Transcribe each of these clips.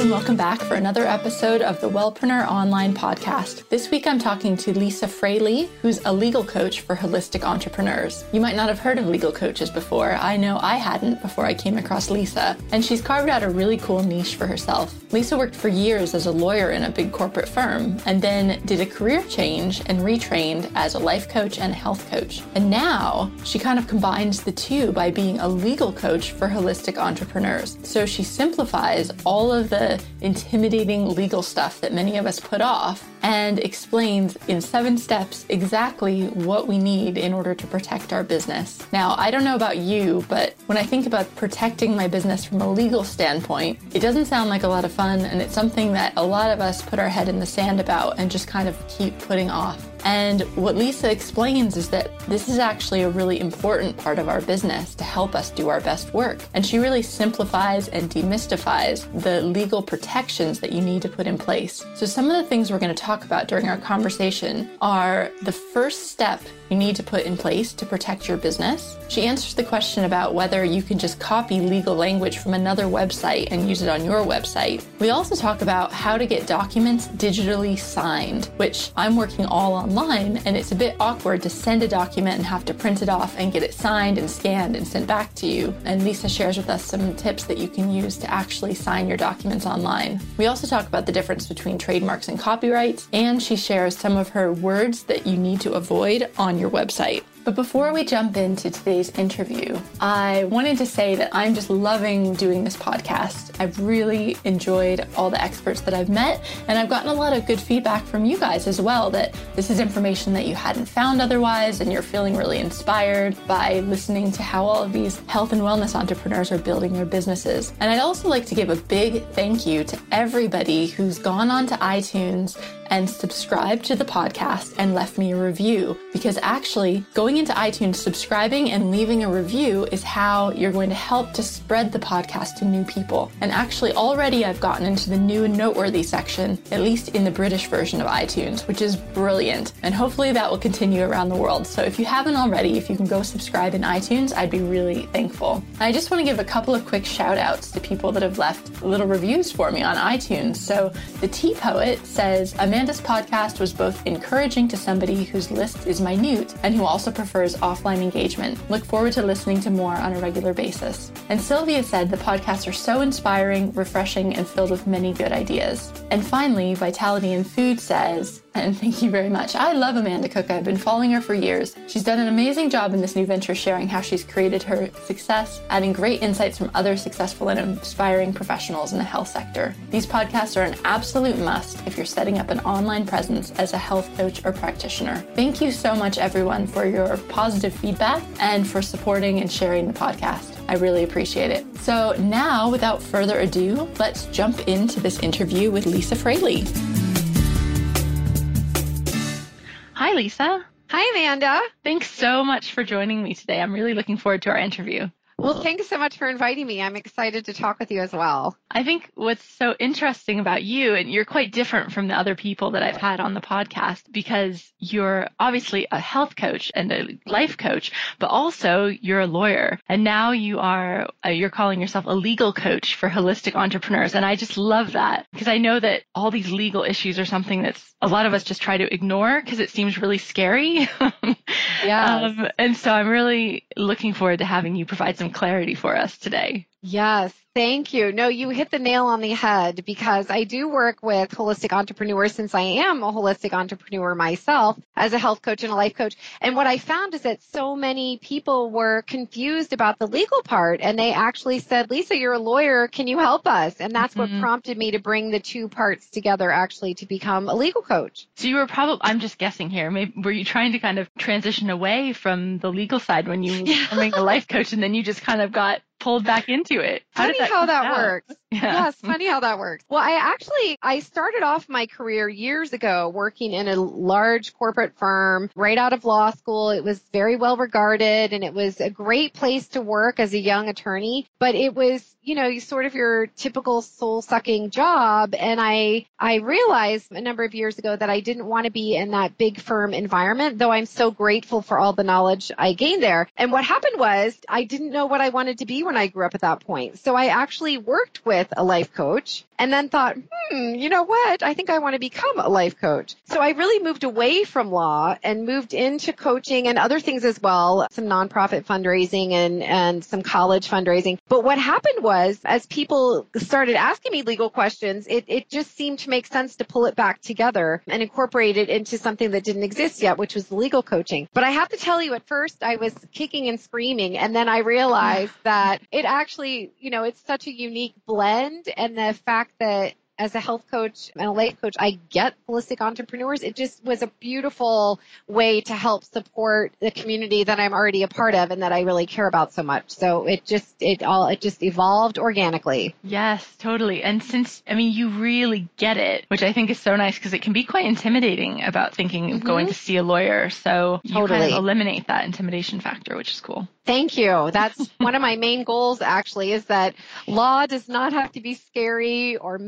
And welcome back for another episode of the Wellpreneur Online Podcast. This week I'm talking to Lisa Fraley, who's a legal coach for holistic entrepreneurs. You might not have heard of legal coaches before. I know I hadn't before I came across Lisa, and she's carved out a really cool niche for herself. Lisa worked for years as a lawyer in a big corporate firm, and then did a career change and retrained as a life coach and health coach. And now she kind of combines the two by being a legal coach for holistic entrepreneurs. So she simplifies all of the intimidating legal stuff that many of us put off and explains in seven steps exactly what we need in order to protect our business. Now, I don't know about you, but when I think about protecting my business from a legal standpoint, it doesn't sound like a lot of fun, and it's something that a lot of us put our head in the sand about and just kind of keep putting off. And what Lisa explains is that this is actually a really important part of our business to help us do our best work. And she really simplifies and demystifies the legal protections that you need to put in place. So, some of the things we're going to talk about during our conversation are the first step you need to put in place to protect your business. She answers the question about whether you can just copy legal language from another website and use it on your website. We also talk about how to get documents digitally signed, which I'm working all online, and it's a bit awkward to send a document and have to print it off and get it signed and scanned and sent back to you. And Lisa shares with us some tips that you can use to actually sign your documents online. We also talk about the difference between trademarks and copyrights, and she shares some of her words that you need to avoid on your website. But before we jump into today's interview, I wanted to say that I'm just loving doing this podcast. I've really enjoyed all the experts that I've met, and I've gotten a lot of good feedback from you guys as well that this is information that you hadn't found otherwise, and you're feeling really inspired by listening to how all of these health and wellness entrepreneurs are building their businesses. And I'd also like to give a big thank you to everybody who's gone onto iTunes and subscribed to the podcast and left me a review because actually going into iTunes, subscribing and leaving a review is how you're going to help to spread the podcast to new people. And actually already I've gotten into the new and noteworthy section, at least in the British version of iTunes, which is brilliant. And hopefully that will continue around the world. So if you haven't already, if you can go subscribe in iTunes, I'd be really thankful. I just want to give a couple of quick shout outs to people that have left little reviews for me on iTunes. So the Tea Poet says, Amanda Amanda's podcast was both encouraging to somebody whose list is minute and who also prefers offline engagement. Look forward to listening to more on a regular basis. And Sylvia said the podcasts are so inspiring, refreshing, and filled with many good ideas. And finally, Vitality in Food says, and thank you very much. I love Amanda Cook. I've been following her for years. She's done an amazing job in this new venture, sharing how she's created her success, adding great insights from other successful and inspiring professionals in the health sector. These podcasts are an absolute must if you're setting up an online presence as a health coach or practitioner. Thank you so much, everyone, for your positive feedback and for supporting and sharing the podcast. I really appreciate it. So, now, without further ado, let's jump into this interview with Lisa Fraley. Hi, Lisa. Hi, Amanda. Thanks so much for joining me today. I'm really looking forward to our interview. Well, thanks so much for inviting me. I'm excited to talk with you as well. I think what's so interesting about you, and you're quite different from the other people that I've had on the podcast because you're obviously a health coach and a life coach, but also you're a lawyer. And now you are, uh, you're calling yourself a legal coach for holistic entrepreneurs. And I just love that because I know that all these legal issues are something that's a lot of us just try to ignore because it seems really scary. yeah. Um, and so I'm really looking forward to having you provide some clarity for us today. Yes, thank you. No, you hit the nail on the head because I do work with holistic entrepreneurs since I am a holistic entrepreneur myself as a health coach and a life coach. And what I found is that so many people were confused about the legal part and they actually said, Lisa, you're a lawyer. Can you help us? And that's mm-hmm. what prompted me to bring the two parts together actually to become a legal coach. So you were probably, I'm just guessing here, maybe were you trying to kind of transition away from the legal side when you were becoming a life coach and then you just kind of got pulled back into it. How funny that how that out? works. Yeah. Yes, funny how that works. Well, I actually I started off my career years ago working in a large corporate firm right out of law school. It was very well regarded and it was a great place to work as a young attorney, but it was you know, sort of your typical soul sucking job. And I, I realized a number of years ago that I didn't want to be in that big firm environment, though I'm so grateful for all the knowledge I gained there. And what happened was I didn't know what I wanted to be when I grew up at that point. So I actually worked with a life coach and then thought, hmm, you know what? I think I want to become a life coach. So I really moved away from law and moved into coaching and other things as well, some nonprofit fundraising and, and some college fundraising. But what happened was as people started asking me legal questions, it, it just seemed to make sense to pull it back together and incorporate it into something that didn't exist yet, which was legal coaching. But I have to tell you, at first I was kicking and screaming and then I realized that it actually, you know, it's such a unique blend and the fact that as a health coach and a life coach, I get holistic entrepreneurs. It just was a beautiful way to help support the community that I'm already a part of and that I really care about so much. So it just, it all, it just evolved organically. Yes, totally. And since, I mean, you really get it, which I think is so nice because it can be quite intimidating about thinking of mm-hmm. going to see a lawyer. So you totally. kind of eliminate that intimidation factor, which is cool. Thank you. That's one of my main goals actually is that law does not have to be scary or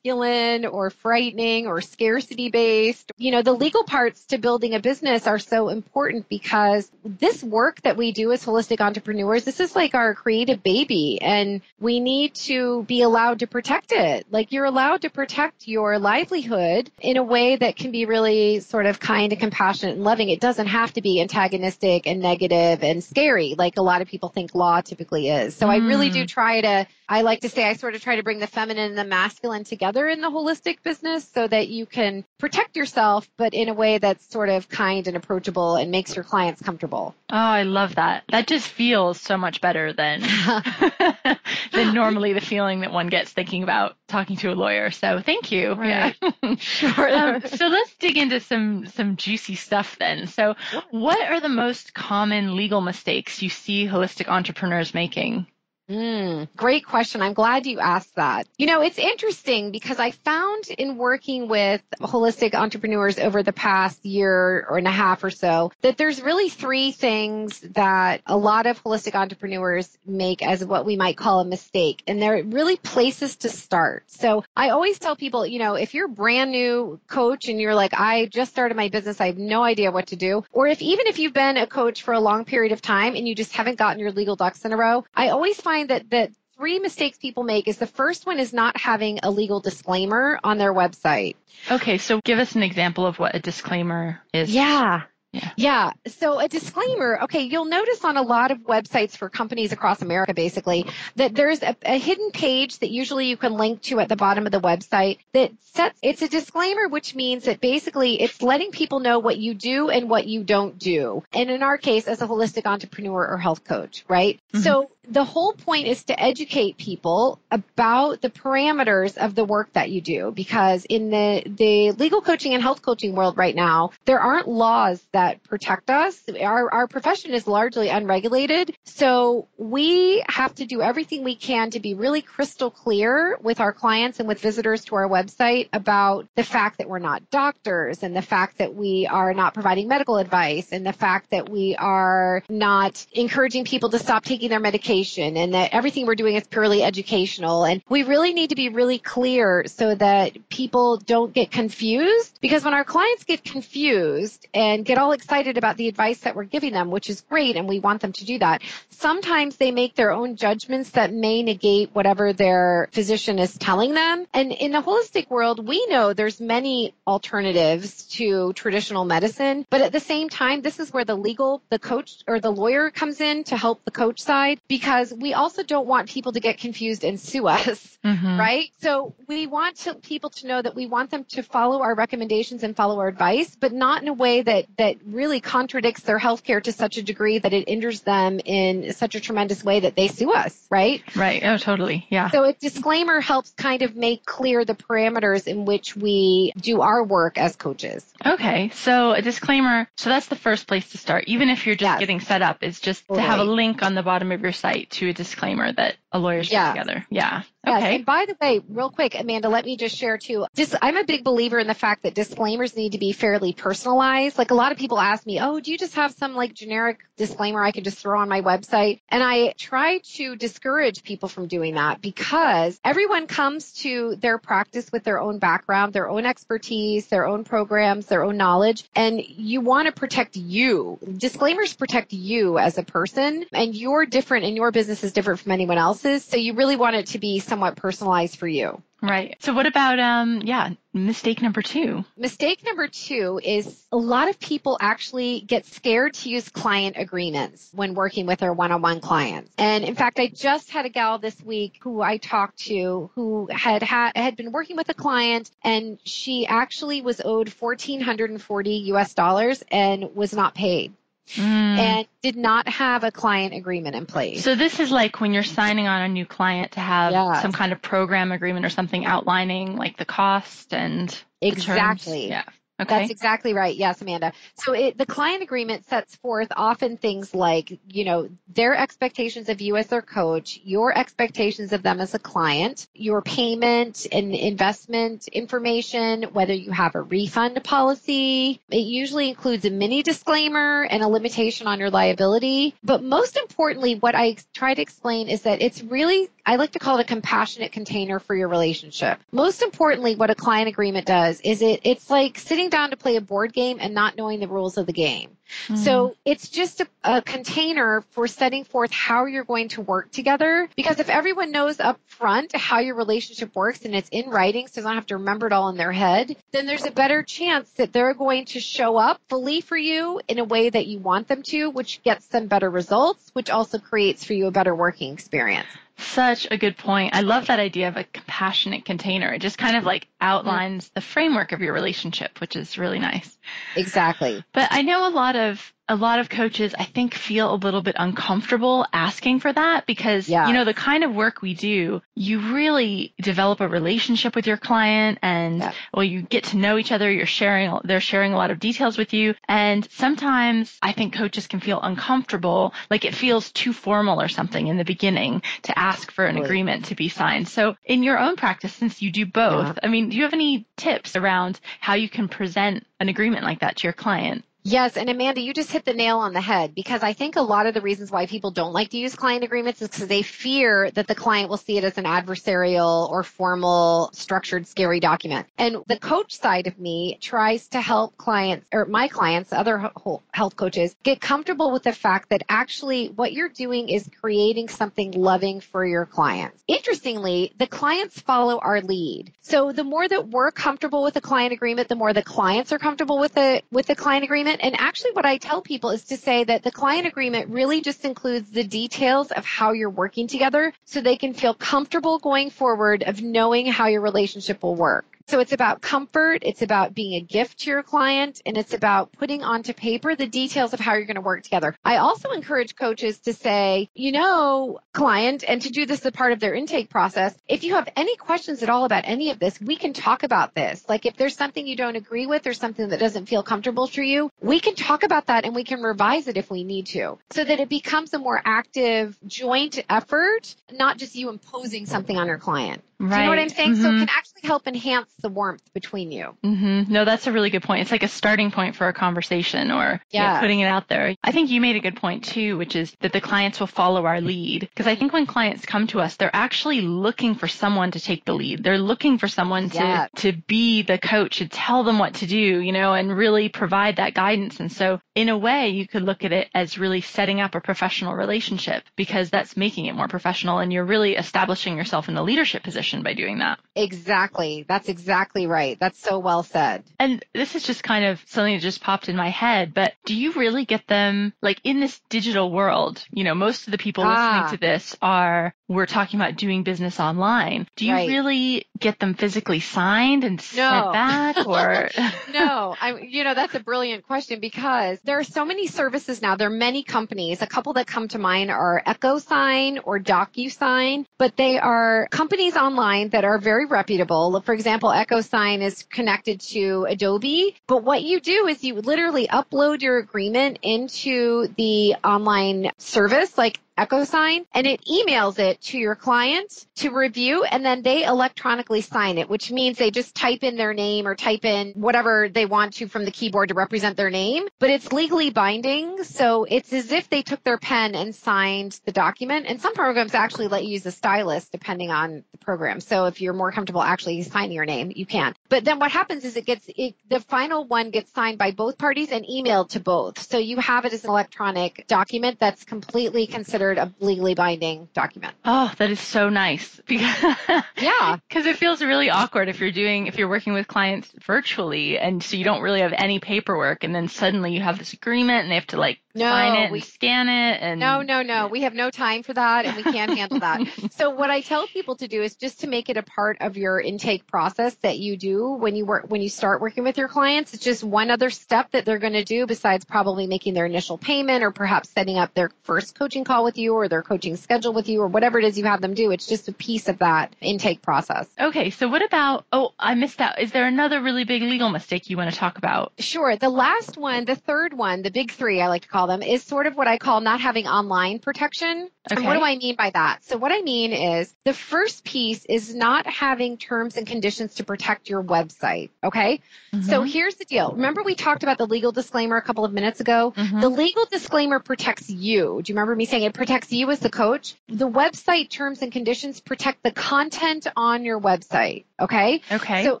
masculine or frightening or scarcity based. You know, the legal parts to building a business are so important because this work that we do as holistic entrepreneurs, this is like our creative baby and we need to be allowed to protect it. Like you're allowed to protect your livelihood in a way that can be really sort of kind and compassionate and loving. It doesn't have to be antagonistic and negative and scary. Like a lot of people think law typically is. So mm. I really do hmm. try to, I like to say I sort of try to bring the feminine and the masculine together in the holistic business so that you can protect yourself, but in a way that's sort of kind and approachable and makes your clients comfortable. Oh, I love that. That just feels so much better than, than normally the feeling that one gets thinking about talking to a lawyer. So thank you. Right. Yeah. sure. Um, so let's dig into some, some juicy stuff then. So what are the most common legal mistakes you see holistic entrepreneurs making? Mm, great question. I'm glad you asked that. You know, it's interesting because I found in working with holistic entrepreneurs over the past year or and a half or so that there's really three things that a lot of holistic entrepreneurs make as what we might call a mistake. And they're really places to start. So I always tell people, you know, if you're brand new coach and you're like, I just started my business, I have no idea what to do. Or if even if you've been a coach for a long period of time and you just haven't gotten your legal ducks in a row, I always find find that that three mistakes people make is the first one is not having a legal disclaimer on their website. Okay, so give us an example of what a disclaimer is. Yeah. Yeah. yeah. So a disclaimer. Okay. You'll notice on a lot of websites for companies across America, basically, that there's a, a, hidden page that usually you can link to at the bottom of the website that sets, it's a disclaimer, which means that basically it's letting people know what you do and what you don't do. And in our case, as a holistic entrepreneur or health coach, right? Mm-hmm. So the whole point is to educate people about the parameters of the work that you do because in the, the legal coaching and health coaching world right now, there aren't laws that protect us. Our, our profession is largely unregulated. So we have to do everything we can to be really crystal clear with our clients and with visitors to our website about the fact that we're not doctors and the fact that we are not providing medical advice and the fact that we are not encouraging people to stop taking their medication and that everything we're doing is purely educational. And we really need to be really clear so that people don't get confused because when our clients get confused and get all excited about the advice that we're giving them, which is great, and we want them to do that. Sometimes they make their own judgments that may negate whatever their physician is telling them. And in the holistic world, we know there's many alternatives to traditional medicine, but at the same time, this is where the legal, the coach or the lawyer comes in to help the coach side because we also don't want people to get confused and sue us, mm-hmm. right? So we want to, people to know that we want them to follow our recommendations and follow our advice, but not in a way that, that really contradicts their healthcare to such a degree that it injures them in such a tremendous way that they sue us, right? Right. Oh, totally. Yeah. So a disclaimer helps kind of make clear the parameters in which we do our work as coaches. Okay. So a disclaimer. So that's the first place to start. Even if you're just yes. getting set up, is just totally. to have a link on the bottom of your site to a disclaimer that a lawyer's yeah. together. Yeah. Yes. Okay. And by the way, real quick, Amanda, let me just share too. Just I'm a big believer in the fact that disclaimers need to be fairly personalized. Like a lot of people ask me, "Oh, do you just have some like generic disclaimer I can just throw on my website?" And I try to discourage people from doing that because everyone comes to their practice with their own background, their own expertise, their own programs, their own knowledge, and you want to protect you. Disclaimers protect you as a person, and you're different and your business is different from anyone else's, so you really want it to be somewhat personalized for you. Right. So what about um yeah, mistake number 2? Mistake number 2 is a lot of people actually get scared to use client agreements when working with their one-on-one clients. And in fact, I just had a gal this week who I talked to who had had had been working with a client and she actually was owed 1440 US dollars and was not paid. Mm. and did not have a client agreement in place. So this is like when you're signing on a new client to have yes. some kind of program agreement or something outlining like the cost and exactly. Yeah. Okay. That's exactly right. Yes, Amanda. So it, the client agreement sets forth often things like, you know, their expectations of you as their coach, your expectations of them as a client, your payment and investment information, whether you have a refund policy. It usually includes a mini disclaimer and a limitation on your liability. But most importantly, what I try to explain is that it's really I like to call it a compassionate container for your relationship. Most importantly, what a client agreement does is it, it's like sitting down to play a board game and not knowing the rules of the game. Mm-hmm. So it's just a, a, container for setting forth how you're going to work together. Because if everyone knows up front how your relationship works and it's in writing, so they don't have to remember it all in their head, then there's a better chance that they're going to show up fully for you in a way that you want them to, which gets them better results, which also creates for you a better working experience. Such a good point. I love that idea of a compassionate container. It just kind of like outlines the framework of your relationship, which is really nice. Exactly. But I know a lot of a lot of coaches, I think, feel a little bit uncomfortable asking for that because, yeah. you know, the kind of work we do, you really develop a relationship with your client and, yeah. well, you get to know each other. You're sharing, they're sharing a lot of details with you. And sometimes I think coaches can feel uncomfortable, like it feels too formal or something in the beginning to ask for an right. agreement to be signed. So in your own practice, since you do both, yeah. I mean, do you have any tips around how you can present an agreement like that to your client? Yes, and Amanda, you just hit the nail on the head because I think a lot of the reasons why people don't like to use client agreements is because they fear that the client will see it as an adversarial or formal, structured, scary document. And the coach side of me tries to help clients or my clients, other health coaches, get comfortable with the fact that actually what you're doing is creating something loving for your clients. Interestingly, the clients follow our lead. So the more that we're comfortable with a client agreement, the more the clients are comfortable with the with the client agreement agreement. And actually what I tell people is to say that the client agreement really just includes the details of how you're working together so they can feel comfortable going forward of knowing how your relationship will work. So it's about comfort, it's about being a gift to your client, and it's about putting onto paper the details of how you're going to work together. I also encourage coaches to say, you know, client, and to do this as a part of their intake process, if you have any questions at all about any of this, we can talk about this. Like if there's something you don't agree with or something that doesn't feel comfortable for you, we can talk about that and we can revise it if we need to so that it becomes a more active joint effort, not just you imposing something on your client. Right. Do you know what I'm saying? Mm-hmm. So it can actually help enhance the warmth between you. Mm-hmm. No, that's a really good point. It's like a starting point for a conversation or yeah. Know, putting it out there. I think you made a good point too, which is that the clients will follow our lead. Because I think when clients come to us, they're actually looking for someone to take the lead. They're looking for someone to, yeah. to be the coach and tell them what to do, you know, and really provide that guidance. And so in a way, you could look at it as really setting up a professional relationship because that's making it more professional and you're really establishing yourself in a leadership position by doing that. Exactly. That's exactly right. That's so well said. And this is just kind of something that just popped in my head, but do you really get them like in this digital world? You know, most of the people ah. listening to this are we're talking about doing business online. Do you right. really get them physically signed and sent no. back or No, I you know that's a brilliant question because there are so many services now. There are many companies. A couple that come to mind are EchoSign or DocuSign, but they are companies online that are very reputable. For example, EchoSign is connected to Adobe, but what you do is you literally upload your agreement into the online service like EchoSign and it emails it to your client to review and then they electronically sign it, which means they just type in their name or type in whatever they want to from the keyboard to represent their name, but it's legally binding. So it's as if they took their pen and signed the document. And some programs actually let you use a stylus depending on the program. So if you're more comfortable actually signing your name, you can. But then what happens is it gets, it, the final one gets signed by both parties and emailed to both. So you have it as an electronic document that's completely considered considered a legally binding document. Oh, that is so nice. yeah. Because it feels really awkward if you're doing, if you're working with clients virtually and so you don't really have any paperwork and then suddenly you have this agreement and they have to like no, sign it we, and scan it and no no no. We have no time for that and we can't handle that. So what i tell people to do is just to make it a part of your intake process that you do when you work when you start working with your clients it's just one other step that they're going to do besides probably making their initial payment or perhaps setting up their first coaching call with you or their coaching schedule with you or whatever it is you have them do. It's just a piece of that intake process. Okay so what about oh i missed out is there another really big legal mistake you want to talk about? Sure. The last one the third one the big three i like to call call them, is sort of what I call not having online protection. Okay. And what do I mean by that? So what I mean is the first piece is not having terms and conditions to protect your website. Okay. Mm-hmm. So here's the deal. Remember we talked about the legal disclaimer a couple of minutes ago? Mm-hmm. The legal disclaimer protects you. Do you remember me saying it protects you as the coach? The website terms and conditions protect the content on your website. Okay. Okay. So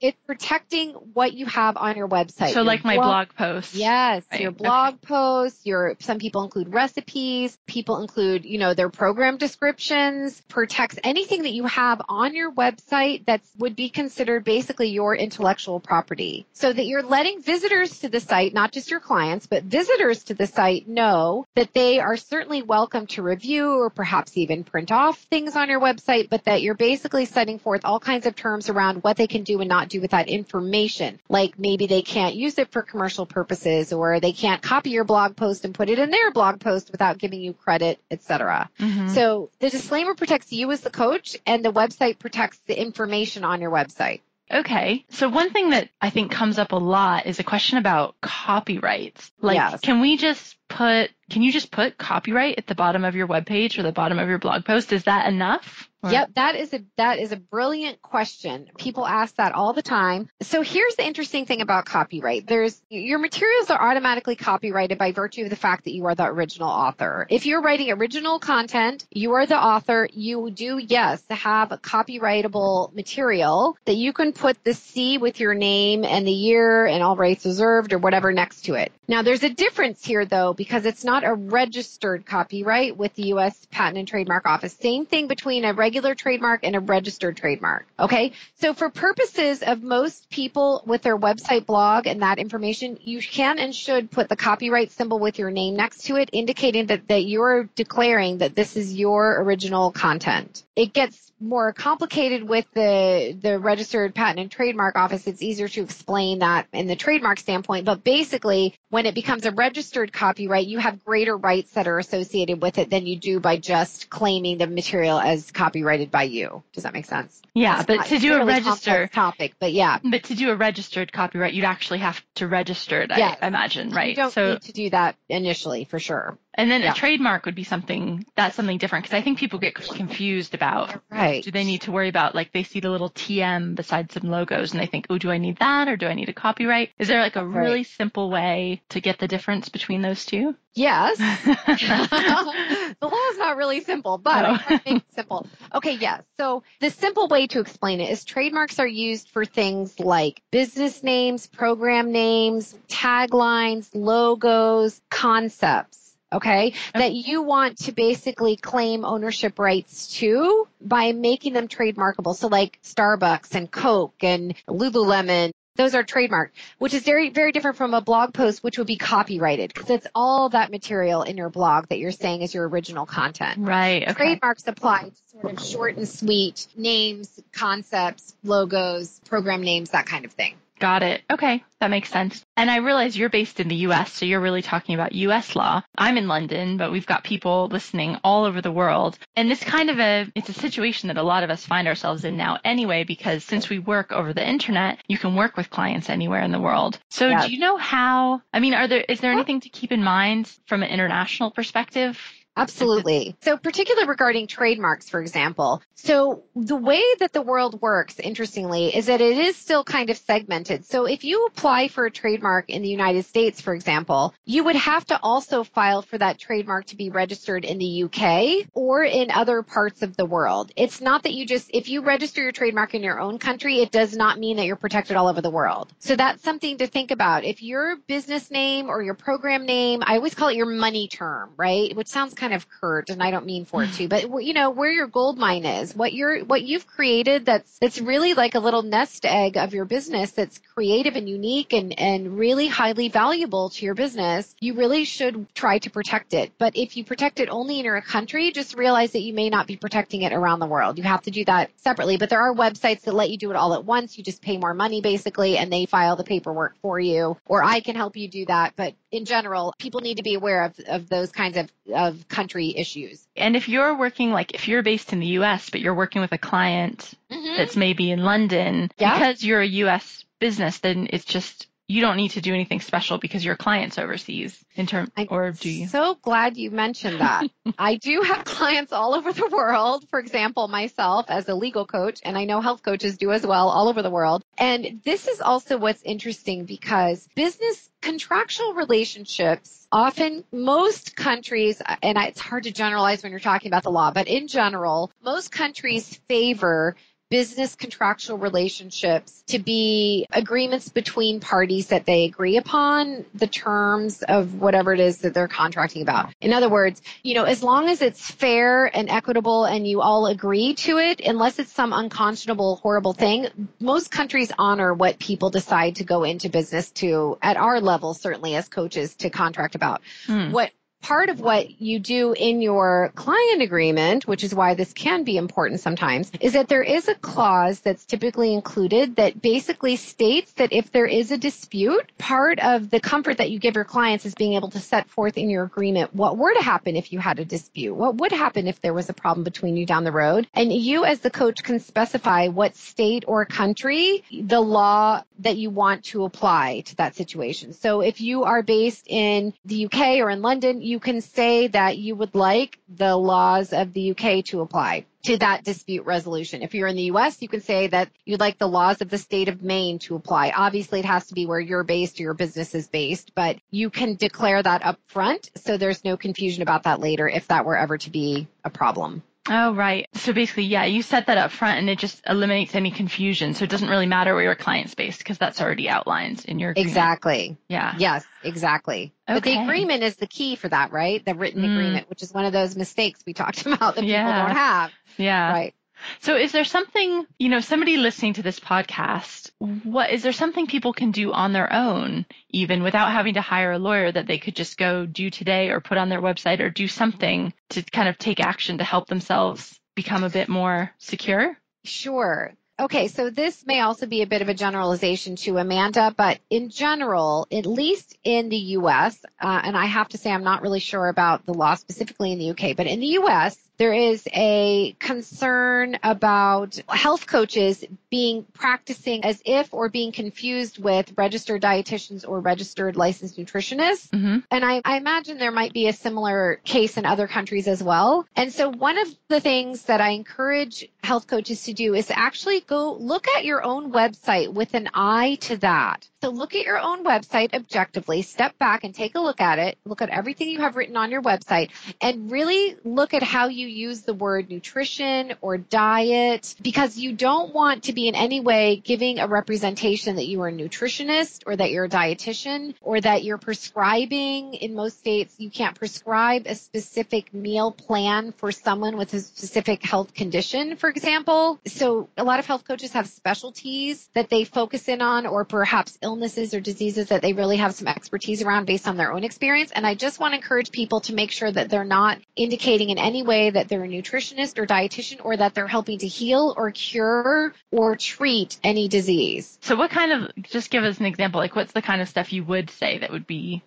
it's protecting what you have on your website. So your like my blog, blog posts. Yes. Right. Your blog okay. posts, your, some people include recipes. People include, you know, their program descriptions, protects anything that you have on your website that would be considered basically your intellectual property. So that you're letting visitors to the site, not just your clients, but visitors to the site know that they are certainly welcome to review or perhaps even print off things on your website, but that you're basically setting forth all kinds of terms around what they can do and not do with that information. Like maybe they can't use it for commercial purposes or they can't copy your blog post and put it in their blog post without giving you credit, etc. Mm-hmm. So the disclaimer protects you as the coach and the website protects the information on your website. Okay. So one thing that I think comes up a lot is a question about copyrights. Like, yes. can we just put, can you just put copyright at the bottom of your webpage or the bottom of your blog post? Is that enough? Yep, that is a that is a brilliant question. People ask that all the time. So here's the interesting thing about copyright. There's your materials are automatically copyrighted by virtue of the fact that you are the original author. If you're writing original content, you are the author. You do yes have a copyrightable material that you can put the C with your name and the year and all rights reserved or whatever next to it. Now there's a difference here though because it's not a registered copyright with the US Patent and Trademark Office. Same thing between a regular trademark and a registered trademark. Okay. So for purposes of most people with their website blog and that information, you can and should put the copyright symbol with your name next to it, indicating that, that you're declaring that this is your original content. It gets more complicated with the the registered patent and trademark office it's easier to explain that in the trademark standpoint but basically when it becomes a registered copyright you have greater rights that are associated with it than you do by just claiming the material as copyrighted by you. Does that make sense? Yeah That's but to do a registered topic but yeah. But to do a registered copyright you'd actually have to register it yes. I imagine right? you don't so, need to do that initially for sure And then yeah. a trademark would be something that's something different because I think people get confused about right. do they need to worry about like they see the little TM beside some logos and they think, oh, do I need that or do I need a copyright? Is there like a right. really simple way to get the difference between those two? Yes. the law is not really simple, but no. I make it simple. Okay, yes. So the simple way to explain it is trademarks are used for things like business names, program names, taglines, logos, concepts okay, that you want to basically claim ownership rights to by making them trademarkable. So like Starbucks and Coke and Lululemon those are trademarked, which is very, very different from a blog post, which would be copyrighted because it's all that material in your blog that you're saying is your original content. Right. Okay. Trademarks apply to sort of short and sweet names, concepts, logos, program names, that kind of thing. Got it. Okay, that makes sense. And I realize you're based in the US, so you're really talking about US law. I'm in London, but we've got people listening all over the world. And this kind of a it's a situation that a lot of us find ourselves in now anyway because since we work over the internet, you can work with clients anywhere in the world. So yes. do you know how I mean, are there is there anything to keep in mind from an international perspective Absolutely. So, particularly regarding trademarks, for example. So, the way that the world works, interestingly, is that it is still kind of segmented. So, if you apply for a trademark in the United States, for example, you would have to also file for that trademark to be registered in the UK or in other parts of the world. It's not that you just, if you register your trademark in your own country, it does not mean that you're protected all over the world. So, that's something to think about. If your business name or your program name, I always call it your money term, right? Which sounds kind kind of hurt and I don't mean for it to, but you know, where your gold mine is, what you're, what you've created that's, that's really like a little nest egg of your business that's creative and unique and, and really highly valuable to your business, you really should try to protect it. But if you protect it only in your country, just realize that you may not be protecting it around the world. You have to do that separately, but there are websites that let you do it all at once. You just pay more money basically and they file the paperwork for you, or I can help you do that. But in general, people need to be aware of, of those kinds of, of country issues. And if you're working, like if you're based in the US, but you're working with a client mm-hmm. that's maybe in London, yeah. because you're a US business, then it's just you don't need to do anything special because your clients overseas in term or do you? So glad you mentioned that. I do have clients all over the world. For example, myself as a legal coach and I know health coaches do as well all over the world. And this is also what's interesting because business contractual relationships often most countries and it's hard to generalize when you're talking about the law, but in general, most countries favor business contractual relationships to be agreements between parties that they agree upon the terms of whatever it is that they're contracting about. In other words, you know, as long as it's fair and equitable and you all agree to it, unless it's some unconscionable, horrible thing, most countries honor what people decide to go into business to at our level, certainly as coaches to contract about. Mm. What part of what you do in your client agreement, which is why this can be important sometimes, is that there is a clause that's typically included that basically states that if there is a dispute, part of the comfort that you give your clients is being able to set forth in your agreement what were to happen if you had a dispute, what would happen if there was a problem between you down the road. And you as the coach can specify what state or country the law that you want to apply to that situation. So if you are based in the UK or in London, you can say that you would like the laws of the UK to apply to that dispute resolution. If you're in the US, you can say that you'd like the laws of the state of Maine to apply. Obviously, it has to be where you're based or your business is based, but you can declare that up front so there's no confusion about that later if that were ever to be a problem. Oh, right. So basically, yeah, you set that up front and it just eliminates any confusion. So it doesn't really matter where your client's based because that's already outlined in your agreement. Exactly. Yeah. Yes, exactly. Okay. But the agreement is the key for that, right? The written mm. agreement, which is one of those mistakes we talked about that yeah. people don't have. Yeah. Right. So is there something, you know, somebody listening to this podcast, what is there something people can do on their own even without having to hire a lawyer that they could just go do today or put on their website or do something to kind of take action to help themselves become a bit more secure? Sure. Okay, so this may also be a bit of a generalization to Amanda, but in general, at least in the US, uh, and I have to say I'm not really sure about the law specifically in the UK, but in the US, there is a concern about health coaches being practicing as if or being confused with registered dietitians or registered licensed nutritionists. Mm-hmm. And I, I imagine there might be a similar case in other countries as well. And so one of the things that I encourage health coaches to do is actually go look at your own website with an eye to that. So look at your own website objectively, step back and take a look at it, look at everything you have written on your website and really look at how you use the word nutrition or diet because you don't want to be in any way giving a representation that you are a nutritionist or that you're a dietitian or that you're prescribing. In most states you can't prescribe a specific meal plan for someone with a specific health condition for example. So a lot of health coaches have specialties that they focus in on or perhaps illnesses or diseases that they really have some expertise around based on their own experience and I just want to encourage people to make sure that they're not indicating in any way that they're a nutritionist or dietitian or that they're helping to heal or cure or treat any disease. So what kind of, just give us an example, like what's the kind of stuff you would say that would be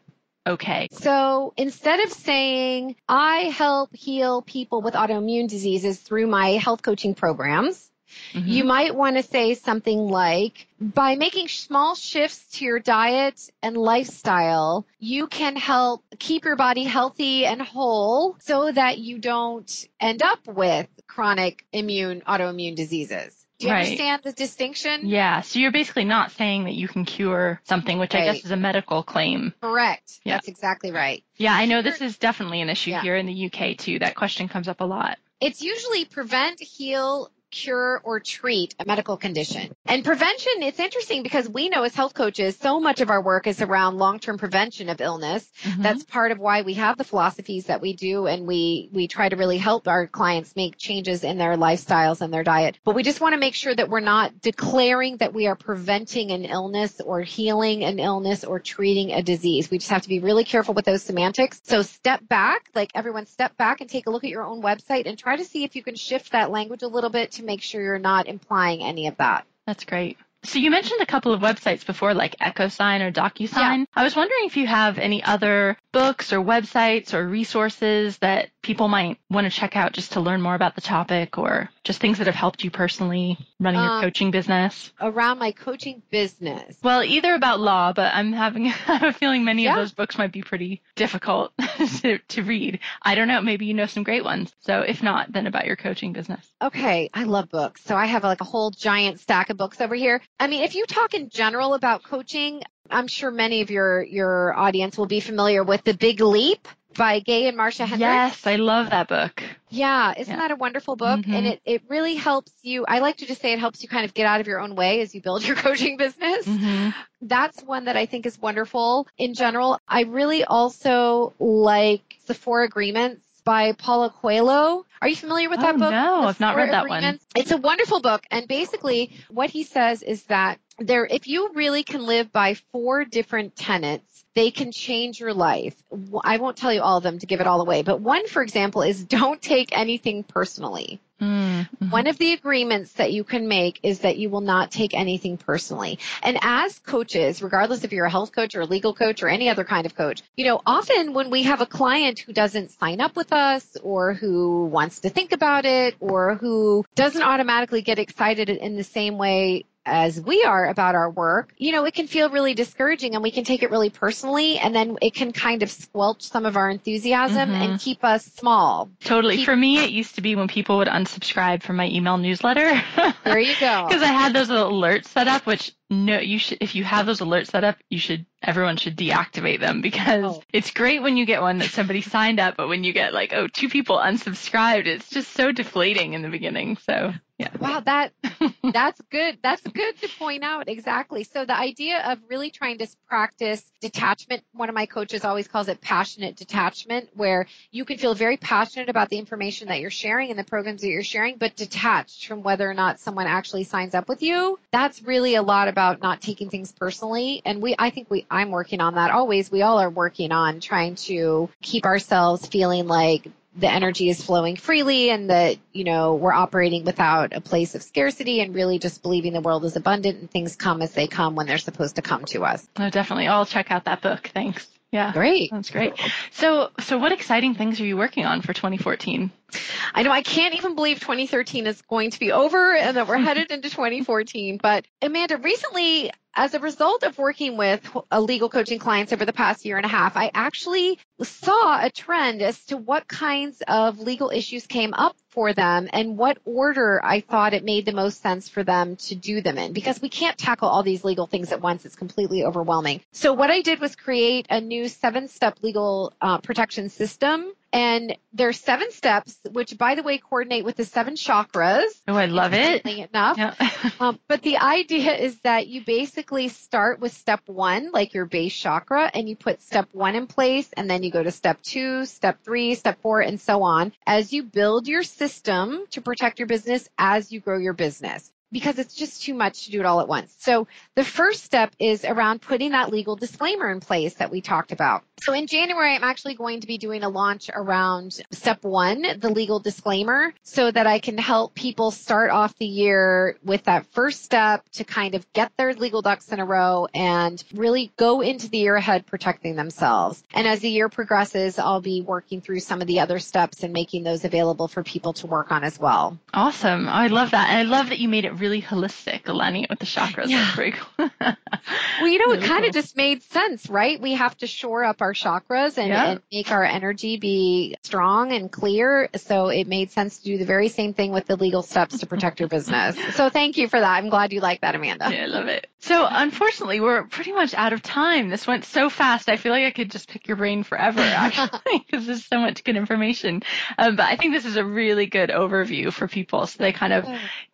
okay. So instead of saying, I help heal people with autoimmune diseases through my health coaching programs, Mm-hmm. You might want to say something like, by making small shifts to your diet and lifestyle, you can help keep your body healthy and whole so that you don't end up with chronic immune autoimmune diseases. Do you right. understand the distinction? Yeah. So you're basically not saying that you can cure something, which right. I guess is a medical claim. Correct. Yeah. That's exactly right. Yeah, I know this is definitely an issue yeah. here in the UK too. That question comes up a lot. It's usually prevent, heal, cure or treat a medical condition. And prevention, it's interesting because we know as health coaches, so much of our work is around long-term prevention of illness. Mm-hmm. That's part of why we have the philosophies that we do and we, we try to really help our clients make changes in their lifestyles and their diet. But we just want to make sure that we're not declaring that we are preventing an illness or healing an illness or treating a disease. We just have to be really careful with those semantics. So step back, like everyone step back and take a look at your own website and try to see if you can shift that language a little bit to make sure you're not implying any of that. That's great. So you mentioned a couple of websites before, like EchoSign or DocuSign. Yeah. I was wondering if you have any other books or websites or resources that people might want to check out just to learn more about the topic or just things that have helped you personally running um, your coaching business? Around my coaching business. Well, either about law, but I'm having I have a feeling many yeah. of those books might be pretty difficult to, to read. I don't know, maybe you know some great ones. So if not, then about your coaching business. Okay, I love books. So I have like a whole giant stack of books over here. I mean, if you talk in general about coaching, I'm sure many of your your audience will be familiar with The Big Leap by Gay and Marcia Hendricks. Yes, I love that book. Yeah, isn't yeah. that a wonderful book? Mm-hmm. And it, it really helps you. I like to just say it helps you kind of get out of your own way as you build your coaching business. Mm-hmm. That's one that I think is wonderful. In general, I really also like the Four Agreements by Paulo Coelho. Are you familiar with that oh, book? No, I've not read that one. It's a wonderful book. And basically what he says is that there, if you really can live by four different tenets, they can change your life. I won't tell you all of them to give it all away, but one, for example, is don't take anything personally. Mm-hmm. One of the agreements that you can make is that you will not take anything personally. And as coaches, regardless if you're a health coach or a legal coach or any other kind of coach, you know, often when we have a client who doesn't sign up with us or who wants to think about it or who doesn't automatically get excited in the same way as we are about our work, you know, it can feel really discouraging and we can take it really personally and then it can kind of squelch some of our enthusiasm mm-hmm. and keep us small. Totally. Keep- For me, it used to be when people would unsubscribe from my email newsletter. there you go. Because I had those alerts set up, which no, you should, if you have those alerts set up, you should, everyone should deactivate them because oh. it's great when you get one that somebody signed up, but when you get like, oh, two people unsubscribed, it's just so deflating in the beginning. So yeah. Wow, that that's good. That's good to point out. Exactly. So the idea of really trying to practice detachment, one of my coaches always calls it passionate detachment, where you can feel very passionate about the information that you're sharing and the programs that you're sharing, but detached from whether or not someone actually signs up with you. That's really a lot about not taking things personally. And we I think we I'm working on that always. We all are working on trying to keep ourselves feeling like the energy is flowing freely and that, you know, we're operating without a place of scarcity and really just believing the world is abundant and things come as they come when they're supposed to come to us. Oh, definitely. I'll check out that book. Thanks. Yeah. Great. That's great. So, so what exciting things are you working on for 2014? I know I can't even believe 2013 is going to be over and that we're headed into 2014. But Amanda, recently, as a result of working with legal coaching clients over the past year and a half, I actually saw a trend as to what kinds of legal issues came up for them and what order I thought it made the most sense for them to do them in because we can't tackle all these legal things at once. It's completely overwhelming. So what I did was create a new seven step legal uh, protection system and there's seven steps, which by the way coordinate with the seven chakras. Oh, I love it. Enough. Yeah. um, but the idea is that you basically start with step one, like your base chakra, and you put step one in place, and then you go to step two, step three, step four, and so on as you build your system to protect your business as you grow your business because it's just too much to do it all at once. So the first step is around putting that legal disclaimer in place that we talked about. So in January, I'm actually going to be doing a launch around step one, the legal disclaimer, so that I can help people start off the year with that first step to kind of get their legal ducks in a row and really go into the year ahead protecting themselves. And as the year progresses, I'll be working through some of the other steps and making those available for people to work on as well. Awesome. I love that. And I love that you made it really holistic, aligning it with the chakras. Yeah. That's pretty cool. well, you know, really it kind of cool. just made sense, right? We have to shore up our chakras and, yeah. and, make our energy be strong and clear. So it made sense to do the very same thing with the legal steps to protect your business. So thank you for that. I'm glad you like that, Amanda. Yeah, I love it. So unfortunately, we're pretty much out of time. This went so fast. I feel like I could just pick your brain forever, actually, because there's so much good information. Um, but I think this is a really good overview for people so they kind of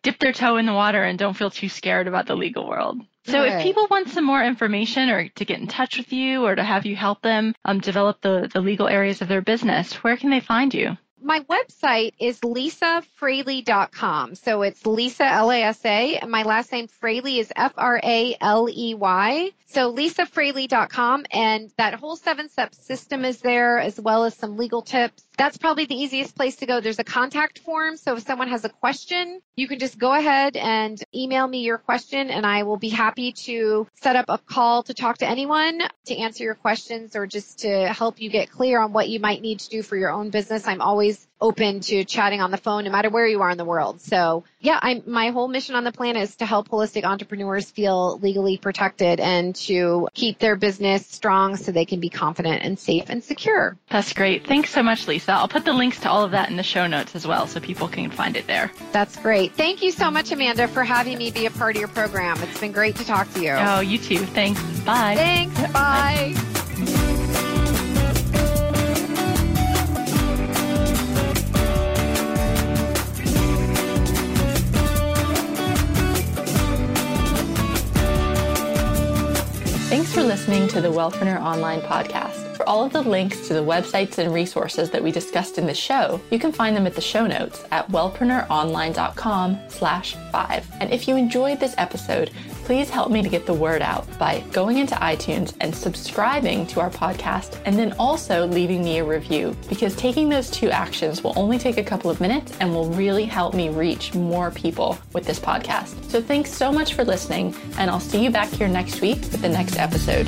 dip their toe in the water and don't feel too scared about the legal world. So if people want some more information or to get in touch with you or to have you help them um, develop the, the legal areas of their business, where can they find you? My website is lisafraley.com. So it's Lisa, L-A-S-A, and my last name Fraley is F-R-A-L-E-Y. So lisafraley.com, and that whole seven-step system is there, as well as some legal tips. That's probably the easiest place to go. There's a contact form, so if someone has a question, you can just go ahead and email me your question, and I will be happy to set up a call to talk to anyone to answer your questions or just to help you get clear on what you might need to do for your own business. I'm always open to chatting on the phone no matter where you are in the world. So yeah, I'm, my whole mission on the planet is to help holistic entrepreneurs feel legally protected and to keep their business strong so they can be confident and safe and secure. That's great. Thanks so much, Lisa. I'll put the links to all of that in the show notes as well so people can find it there. That's great. Thank you so much, Amanda, for having me be a part of your program. It's been great to talk to you. Oh, you too. Thanks. Bye. Thanks. Bye. Bye. Thanks for listening to the Wellpreneur Online podcast. All of the links to the websites and resources that we discussed in the show, you can find them at the show notes at wellpreneuronline.com slash five. And if you enjoyed this episode, please help me to get the word out by going into iTunes and subscribing to our podcast and then also leaving me a review because taking those two actions will only take a couple of minutes and will really help me reach more people with this podcast. So thanks so much for listening and I'll see you back here next week with the next episode.